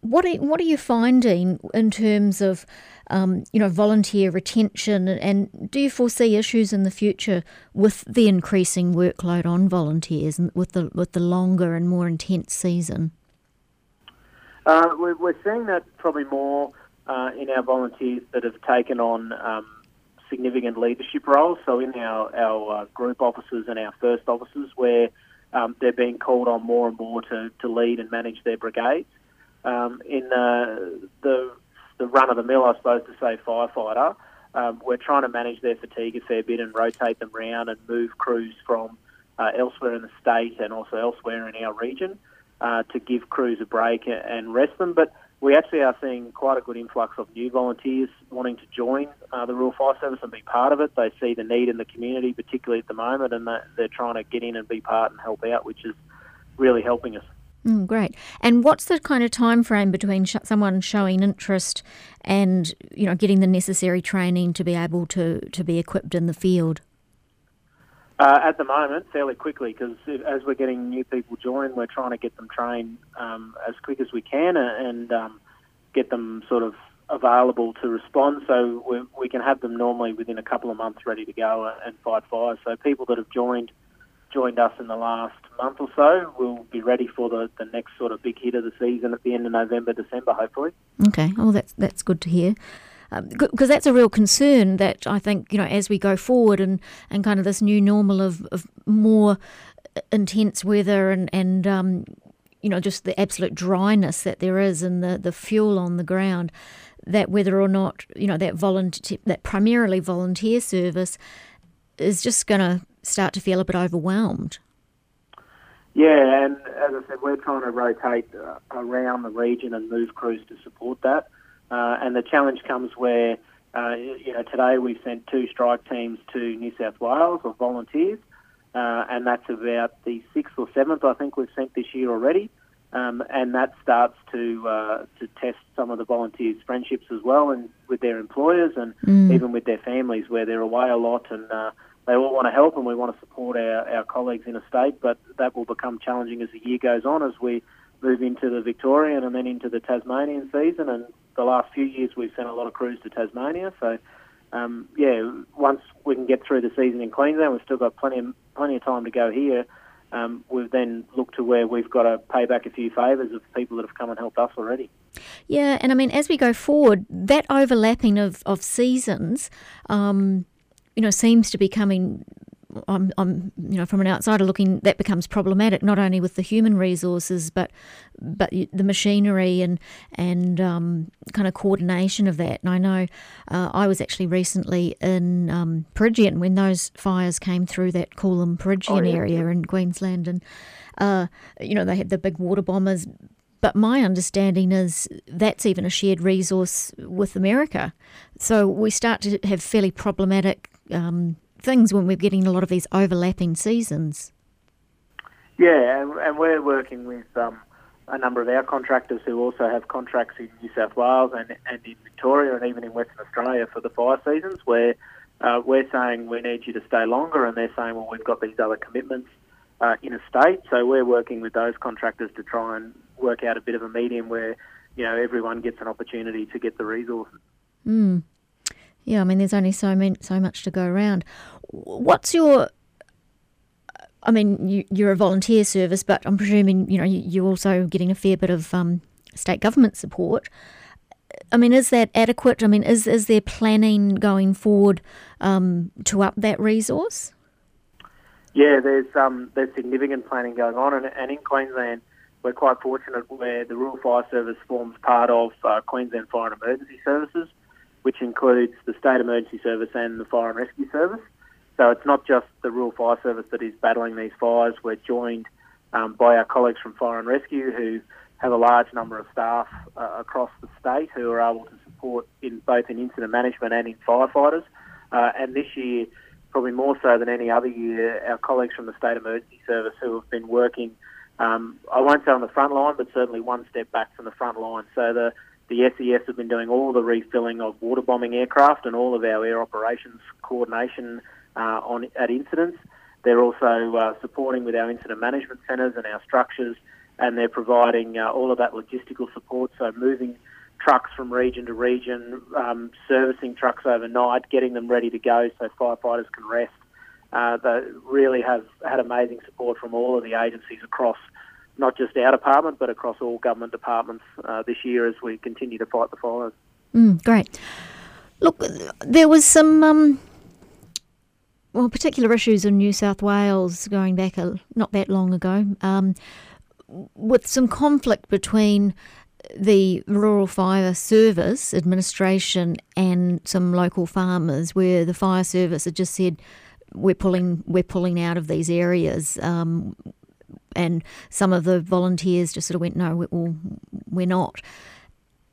what are, what are you finding in terms of um, you know volunteer retention and do you foresee issues in the future with the increasing workload on volunteers and with the with the longer and more intense season? Uh, we're, we're, seeing that probably more uh, in our volunteers that have taken on um, significant leadership roles. So in our our uh, group officers and our first officers, where um, they're being called on more and more to, to lead and manage their brigades um, in uh, the the run of the mill, I suppose, to say firefighter. Um, we're trying to manage their fatigue a fair bit and rotate them around and move crews from uh, elsewhere in the state and also elsewhere in our region uh, to give crews a break and rest them. But we actually are seeing quite a good influx of new volunteers wanting to join uh, the Rural Fire Service and be part of it. They see the need in the community, particularly at the moment, and they're trying to get in and be part and help out, which is really helping us. Mm, great. And what's the kind of time frame between sh- someone showing interest and you know getting the necessary training to be able to, to be equipped in the field? Uh, at the moment, fairly quickly, because as we're getting new people join, we're trying to get them trained um, as quick as we can and um, get them sort of available to respond. So we, we can have them normally within a couple of months ready to go and fight fires. So people that have joined joined us in the last month or so. We'll be ready for the, the next sort of big hit of the season at the end of November, December, hopefully. Okay, well, that's, that's good to hear. Because um, that's a real concern that I think, you know, as we go forward and, and kind of this new normal of, of more intense weather and, and um, you know, just the absolute dryness that there is and the, the fuel on the ground, that whether or not, you know, that volunteer, that primarily volunteer service is just going to start to feel a bit overwhelmed. Yeah, and as I said, we're trying to rotate uh, around the region and move crews to support that. Uh, and the challenge comes where, uh, you know, today we've sent two strike teams to New South Wales of volunteers, uh, and that's about the sixth or seventh I think we've sent this year already. Um, and that starts to uh, to test some of the volunteers' friendships as well, and with their employers, and mm. even with their families, where they're away a lot and uh, they all want to help and we want to support our, our colleagues in a state, but that will become challenging as the year goes on as we move into the Victorian and then into the Tasmanian season. And the last few years we've sent a lot of crews to Tasmania. So, um, yeah, once we can get through the season in Queensland, we've still got plenty of, plenty of time to go here. Um, we've then looked to where we've got to pay back a few favours of people that have come and helped us already. Yeah, and I mean, as we go forward, that overlapping of, of seasons, um, you know, seems to be coming. I'm, I'm, you know, from an outsider looking, that becomes problematic not only with the human resources, but but the machinery and and um, kind of coordination of that. And I know uh, I was actually recently in um, Peregian when those fires came through that Coolum Peregian oh, yeah, area in Queensland, and uh, you know they had the big water bombers. But my understanding is that's even a shared resource with America. So we start to have fairly problematic um, things when we're getting a lot of these overlapping seasons. Yeah, and, and we're working with um, a number of our contractors who also have contracts in New South Wales and, and in Victoria and even in Western Australia for the fire seasons where uh, we're saying we need you to stay longer and they're saying, well, we've got these other commitments uh, in a state. So we're working with those contractors to try and work out a bit of a medium where, you know, everyone gets an opportunity to get the resources. Mm. Yeah, I mean, there's only so many, so much to go around. What's your I mean, you, you're a volunteer service, but I'm presuming you know you're also getting a fair bit of um, state government support. I mean, is that adequate? I mean, is is there planning going forward um, to up that resource? Yeah, there's um, there's significant planning going on, and, and in Queensland, we're quite fortunate where the Rural Fire Service forms part of uh, Queensland Fire and Emergency Services, which includes the State Emergency Service and the Fire and Rescue Service. So it's not just the Rural Fire Service that is battling these fires. We're joined um, by our colleagues from Fire and Rescue who have a large number of staff uh, across the state who are able to support in both in incident management and in firefighters. Uh, and this year probably more so than any other year, our colleagues from the State Emergency Service who have been working, um, I won't say on the front line, but certainly one step back from the front line. So the, the SES have been doing all the refilling of water bombing aircraft and all of our air operations coordination uh, on at incidents. They're also uh, supporting with our incident management centres and our structures, and they're providing uh, all of that logistical support. So moving trucks from region to region, um, servicing trucks overnight, getting them ready to go so firefighters can rest. Uh, they really have had amazing support from all of the agencies across not just our department but across all government departments uh, this year as we continue to fight the fires. Mm, great. Look, there was some um, well particular issues in New South Wales going back a, not that long ago, um, with some conflict between the Rural Fire Service administration and some local farmers, where the fire service had just said we're pulling we're pulling out of these areas, um, and some of the volunteers just sort of went no, we, we're not,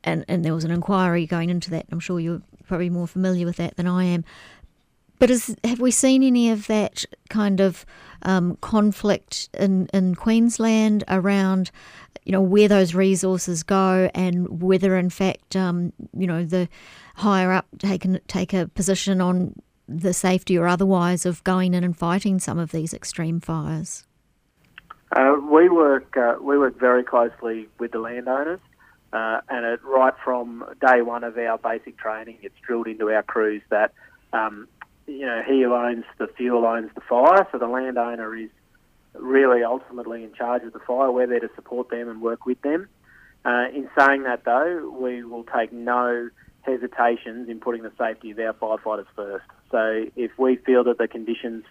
and and there was an inquiry going into that. I'm sure you're probably more familiar with that than I am. But is, have we seen any of that kind of um, conflict in, in Queensland around, you know, where those resources go and whether, in fact, um, you know, the higher up take, take a position on the safety or otherwise of going in and fighting some of these extreme fires? Uh, we work uh, we work very closely with the landowners, uh, and it, right from day one of our basic training, it's drilled into our crews that um, you know, he who owns the fuel owns the fire, so the landowner is really ultimately in charge of the fire. We're there to support them and work with them. Uh, in saying that, though, we will take no hesitations in putting the safety of our firefighters first. So if we feel that the conditions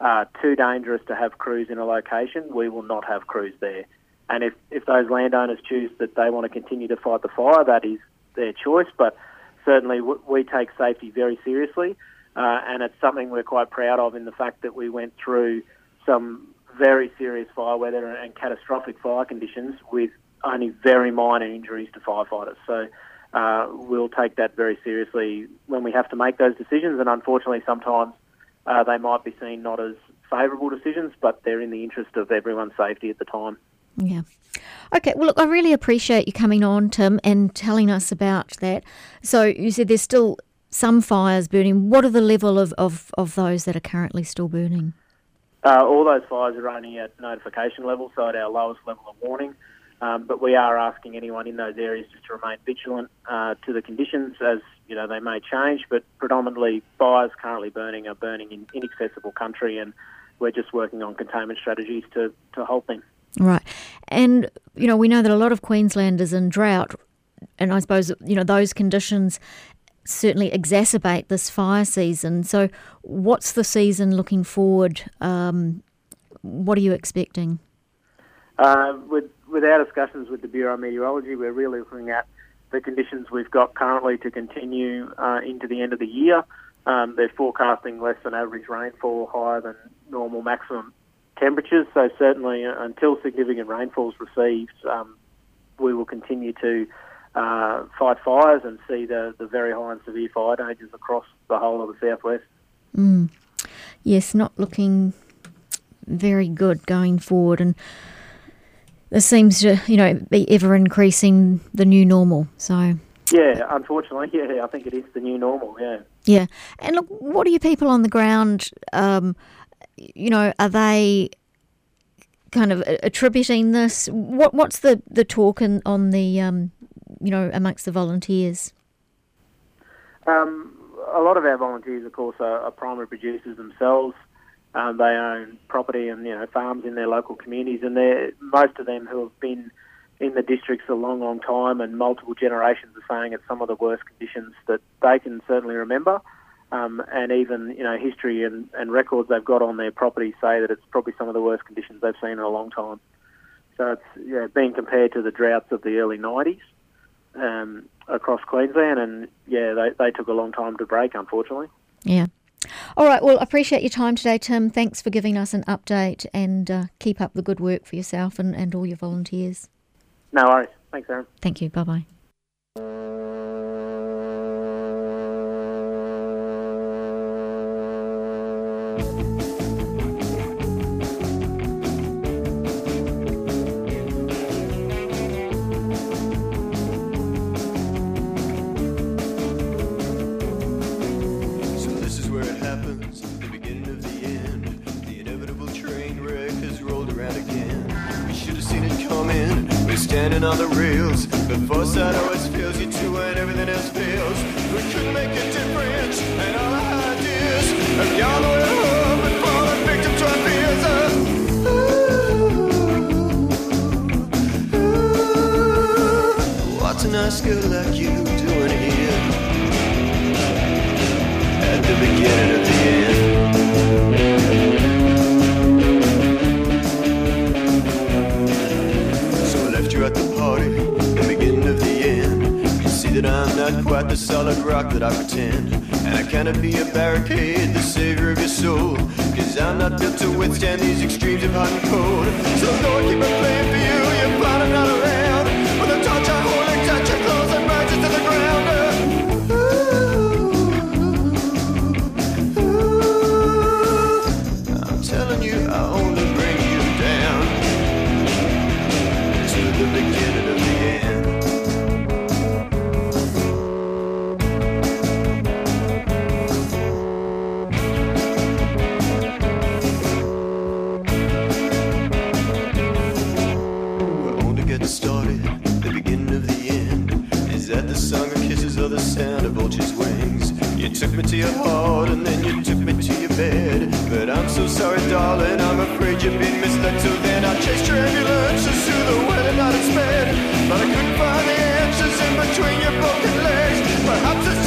are too dangerous to have crews in a location, we will not have crews there. And if, if those landowners choose that they want to continue to fight the fire, that is their choice. But certainly we take safety very seriously. Uh, and it's something we're quite proud of in the fact that we went through some very serious fire weather and catastrophic fire conditions with only very minor injuries to firefighters. So uh, we'll take that very seriously when we have to make those decisions. And unfortunately, sometimes uh, they might be seen not as favourable decisions, but they're in the interest of everyone's safety at the time. Yeah. Okay, well, look, I really appreciate you coming on, Tim, and telling us about that. So, you said there's still some fires burning. What are the level of, of, of those that are currently still burning? Uh, all those fires are only at notification level, so at our lowest level of warning. Um, but we are asking anyone in those areas just to remain vigilant uh, to the conditions as you know they may change. But predominantly, fires currently burning are burning in inaccessible country, and we're just working on containment strategies to to halt them. Right, and you know we know that a lot of Queenslanders in drought, and I suppose you know those conditions certainly exacerbate this fire season. So, what's the season looking forward? Um, what are you expecting? Uh, with with our discussions with the Bureau of Meteorology, we're really looking at the conditions we've got currently to continue uh, into the end of the year. Um, they're forecasting less than average rainfall, higher than normal maximum temperatures. So certainly, uh, until significant rainfall is received, um, we will continue to uh, fight fires and see the, the very high and severe fire dangers across the whole of the southwest. Mm. Yes, not looking very good going forward, and this seems to you know be ever increasing the new normal. So yeah, unfortunately, yeah, I think it is the new normal. Yeah. Yeah, and look, what are you people on the ground? Um, you know, are they kind of attributing this? What what's the the talk in, on the um, you know, amongst the volunteers? Um, a lot of our volunteers, of course, are, are primary producers themselves. Um, they own property and you know farms in their local communities, and they're most of them who have been in the districts a long, long time, and multiple generations are saying it's some of the worst conditions that they can certainly remember. Um, and even you know history and, and records they've got on their property say that it's probably some of the worst conditions they've seen in a long time. So it's yeah, being compared to the droughts of the early 90s um, across Queensland, and yeah, they, they took a long time to break, unfortunately. Yeah. All right. Well, appreciate your time today, Tim. Thanks for giving us an update and uh, keep up the good work for yourself and, and all your volunteers. No worries. Thanks, Erin. Thank you. Bye bye. Standing on the rails. The foresight always fails you too and everything else fails. We couldn't make a difference, and all our ideas have gone away home and fallen victim to our fears. Uh, ooh, What's a nice girl like you doing here? At the beginning of the end. Left you at the party, the beginning of the end. You see that I'm not quite the solid rock that I pretend. And I cannot be a barricade, the savior of your soul. Cause I'm not built to withstand these extremes of hot and cold. So I keep on playing for you, you're plotting sound of vulture's wings? You took me to your heart and then you took me to your bed. But I'm so sorry, darling, I'm afraid you've been misled. So then I chased your ambulances to the wedding and sped. But I couldn't find the answers in between your broken legs. Perhaps it's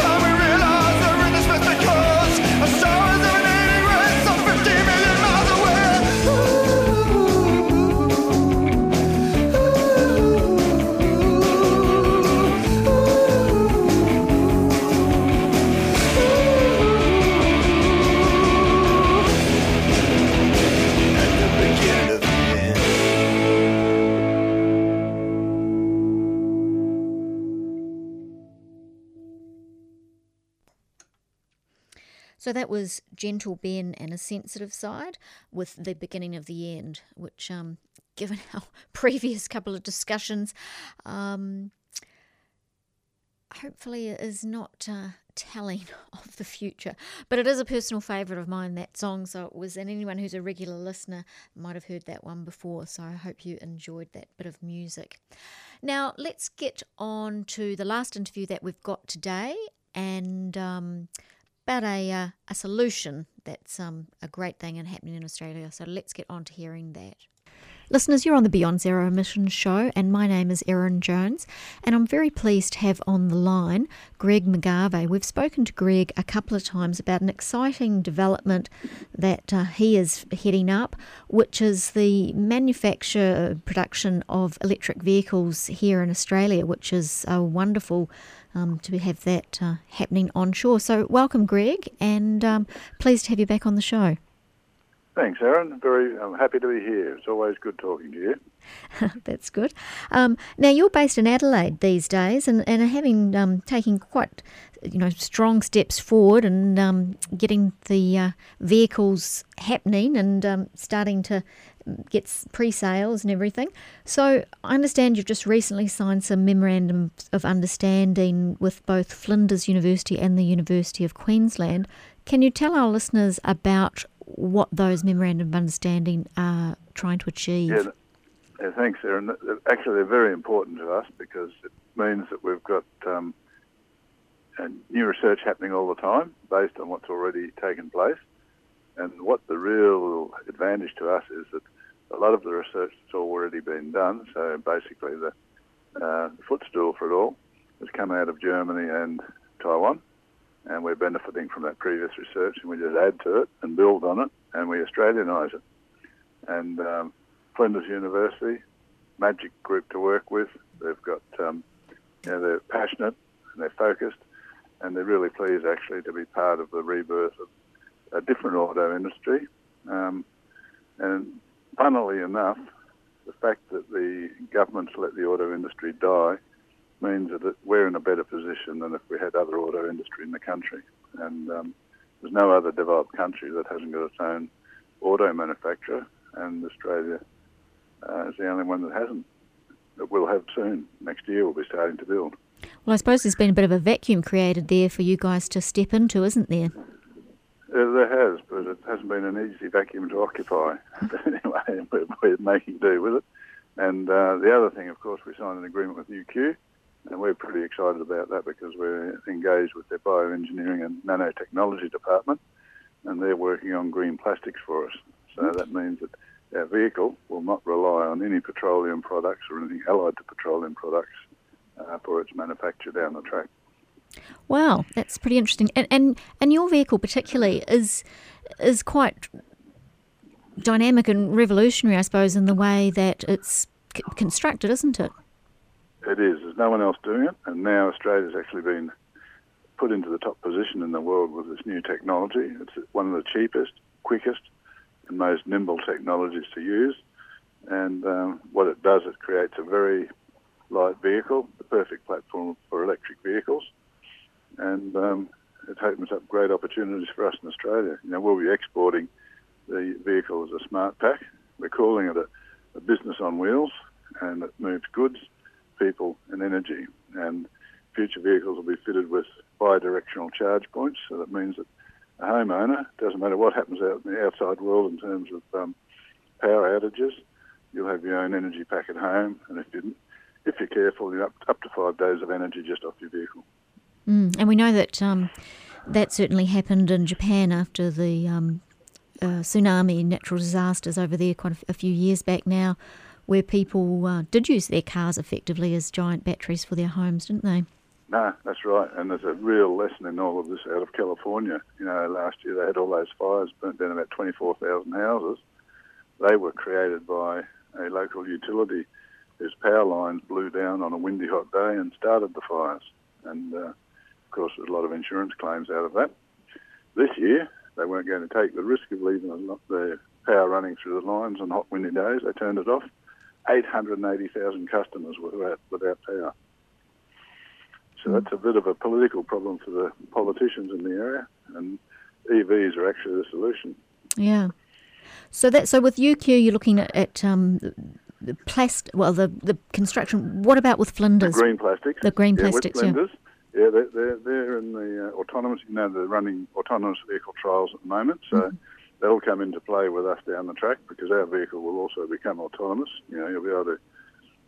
So that was Gentle Ben and a Sensitive Side with the beginning of the end, which, um, given our previous couple of discussions, um, hopefully is not uh, telling of the future. But it is a personal favourite of mine, that song. So it was, and anyone who's a regular listener might have heard that one before. So I hope you enjoyed that bit of music. Now let's get on to the last interview that we've got today, and um, about a uh, a solution that's um, a great thing and happening in Australia. So let's get on to hearing that. Listeners, you're on the Beyond Zero Emissions show, and my name is Erin Jones, and I'm very pleased to have on the line Greg McGarvey. We've spoken to Greg a couple of times about an exciting development that uh, he is heading up, which is the manufacture production of electric vehicles here in Australia, which is uh, wonderful um, to have that uh, happening onshore. So, welcome, Greg, and um, pleased to have you back on the show. Thanks, Erin. Very I'm happy to be here. It's always good talking to you. That's good. Um, now you're based in Adelaide these days, and, and are having um, taking quite you know strong steps forward and um, getting the uh, vehicles happening and um, starting to get pre-sales and everything. So I understand you've just recently signed some memorandum of understanding with both Flinders University and the University of Queensland. Can you tell our listeners about what those memorandum of understanding are trying to achieve? Yeah, yeah, thanks, Erin. Actually, they're very important to us because it means that we've got um, new research happening all the time based on what's already taken place. And what the real advantage to us is that a lot of the research that's already been done, so basically the uh, footstool for it all, has come out of Germany and Taiwan. And we're benefiting from that previous research, and we just add to it and build on it, and we Australianise it. And um, Flinders University, magic group to work with. They've got, um, you know, they're passionate and they're focused, and they're really pleased actually to be part of the rebirth of a different auto industry. Um, and funnily enough, the fact that the government's let the auto industry die means that we're in a better position than if we had other auto industry in the country. And um, there's no other developed country that hasn't got its own auto manufacturer, and Australia uh, is the only one that hasn't. That we'll have soon. Next year, we'll be starting to build. Well, I suppose there's been a bit of a vacuum created there for you guys to step into, isn't there? Uh, there has, but it hasn't been an easy vacuum to occupy. But anyway, we're, we're making do with it. And uh, the other thing, of course, we signed an agreement with UQ, and we're pretty excited about that because we're engaged with their bioengineering and nanotechnology department, and they're working on green plastics for us. So that means that our vehicle will not rely on any petroleum products or anything allied to petroleum products uh, for its manufacture down the track. Wow, that's pretty interesting. And and, and your vehicle particularly is is quite dynamic and revolutionary, I suppose, in the way that it's c- constructed, isn't it? It is. There's no one else doing it, and now Australia's actually been put into the top position in the world with this new technology. It's one of the cheapest, quickest, and most nimble technologies to use. And um, what it does, it creates a very light vehicle, the perfect platform for electric vehicles, and um, it opens up great opportunities for us in Australia. You know, we'll be exporting the vehicle as a smart pack. We're calling it a, a business on wheels, and it moves goods, people, and energy. And future vehicles will be fitted with bi-directional charge points, so that means that a homeowner, doesn't matter what happens out in the outside world in terms of um, power outages, you'll have your own energy pack at home, and if you if you're careful, you're up, up to five days of energy just off your vehicle. Mm. And we know that um, that certainly happened in Japan after the um, uh, tsunami natural disasters over there quite a few years back now, where people uh, did use their cars effectively as giant batteries for their homes, didn't they? No, that's right. And there's a real lesson in all of this out of California. You know, last year they had all those fires, burnt down about 24,000 houses. They were created by a local utility whose power lines blew down on a windy hot day and started the fires. And uh, of course, there's a lot of insurance claims out of that. This year, they weren't going to take the risk of leaving the power running through the lines on hot windy days. They turned it off. 880,000 customers without, without power. So that's a bit of a political problem for the politicians in the area, and EVs are actually the solution. Yeah. So that so with UQ, you're looking at, at um, the, the plast well the the construction. What about with The Flinders? green plastics. The green yeah, with plastics, yeah. blenders. Yeah, they're, they're, they're in the uh, autonomous, you know, they're running autonomous vehicle trials at the moment. So Mm-hmm. They'll come into play with us down the track because our vehicle will also become autonomous. You know, you'll be able to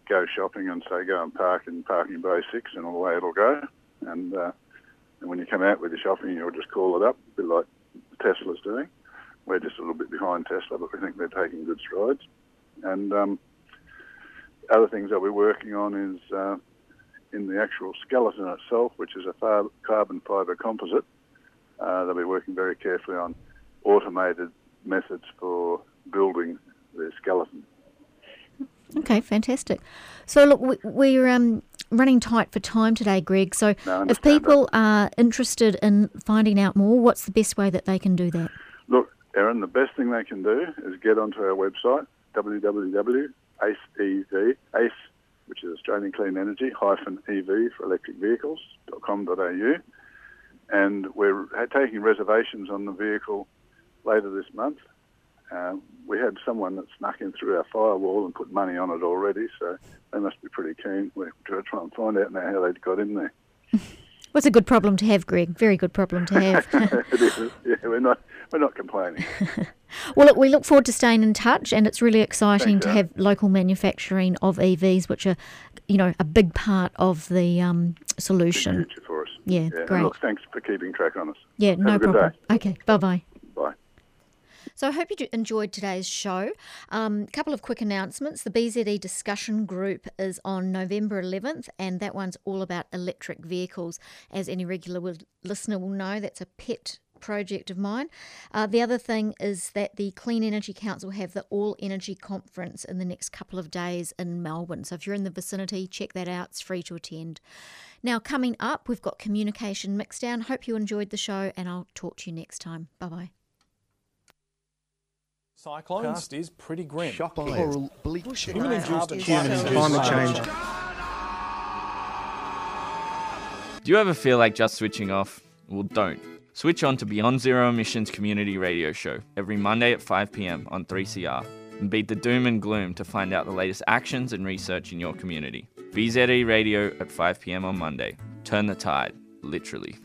go shopping and say go and park in parking bay six and away it'll go. And, uh, and when you come out with your shopping, you'll just call it up, a bit like Tesla's doing. We're just a little bit behind Tesla, but we think they're taking good strides. And um, other things that we're working on is uh, in the actual skeleton itself, which is a carbon fibre composite. Uh, they'll be working very carefully on automated methods for building the skeleton. Okay, fantastic. So look, we, we're um, running tight for time today, Greg. So No, if people are interested in finding out more, what's the best way that they can do that? Look, Erin, the best thing they can do is get onto our website, www.acev, ACE, which is Australian Clean Energy, hyphen EV for electric vehicles, .com.au. And we're taking reservations on the vehicle later this month. Uh, we had someone that snuck in through our firewall and put money on it already, so they must be pretty keen. We're trying to try and find out now how they got in there. Well, it's a good problem to have, Greg. Very good problem to have. it is. Yeah, we're not we're not complaining. well, look, we look forward to staying in touch, and it's really exciting Thanks, to have local manufacturing of EVs, which are, you know, a big part of the um, solution. Future for us. Yeah, and great. Look, thanks for keeping track on us. Yeah, Have no problem. day. Okay, bye bye. So I hope you enjoyed today's show. A um, couple of quick announcements. The BZE discussion group is on November 11th, and that one's all about electric vehicles. As any regular listener will know, that's a pet project of mine. Uh, the other thing is that the Clean Energy Council have the All Energy Conference in the next couple of days in Melbourne. So if you're in the vicinity, check that out. It's free to attend. Now, coming up, we've got Communication Mixdown. Hope you enjoyed the show, and I'll talk to you next time. Bye bye. Cyclones is pretty grim. Shocking. Human Human-induced Human-induced climate climate change. Do you ever feel like just switching off? Well, don't. Switch on to Beyond Zero Emissions Community Radio Show every Monday at 5 pm on 3CR and beat the doom and gloom to find out the latest actions and research in your community. BZE Radio at 5 pm on Monday. Turn the tide, literally.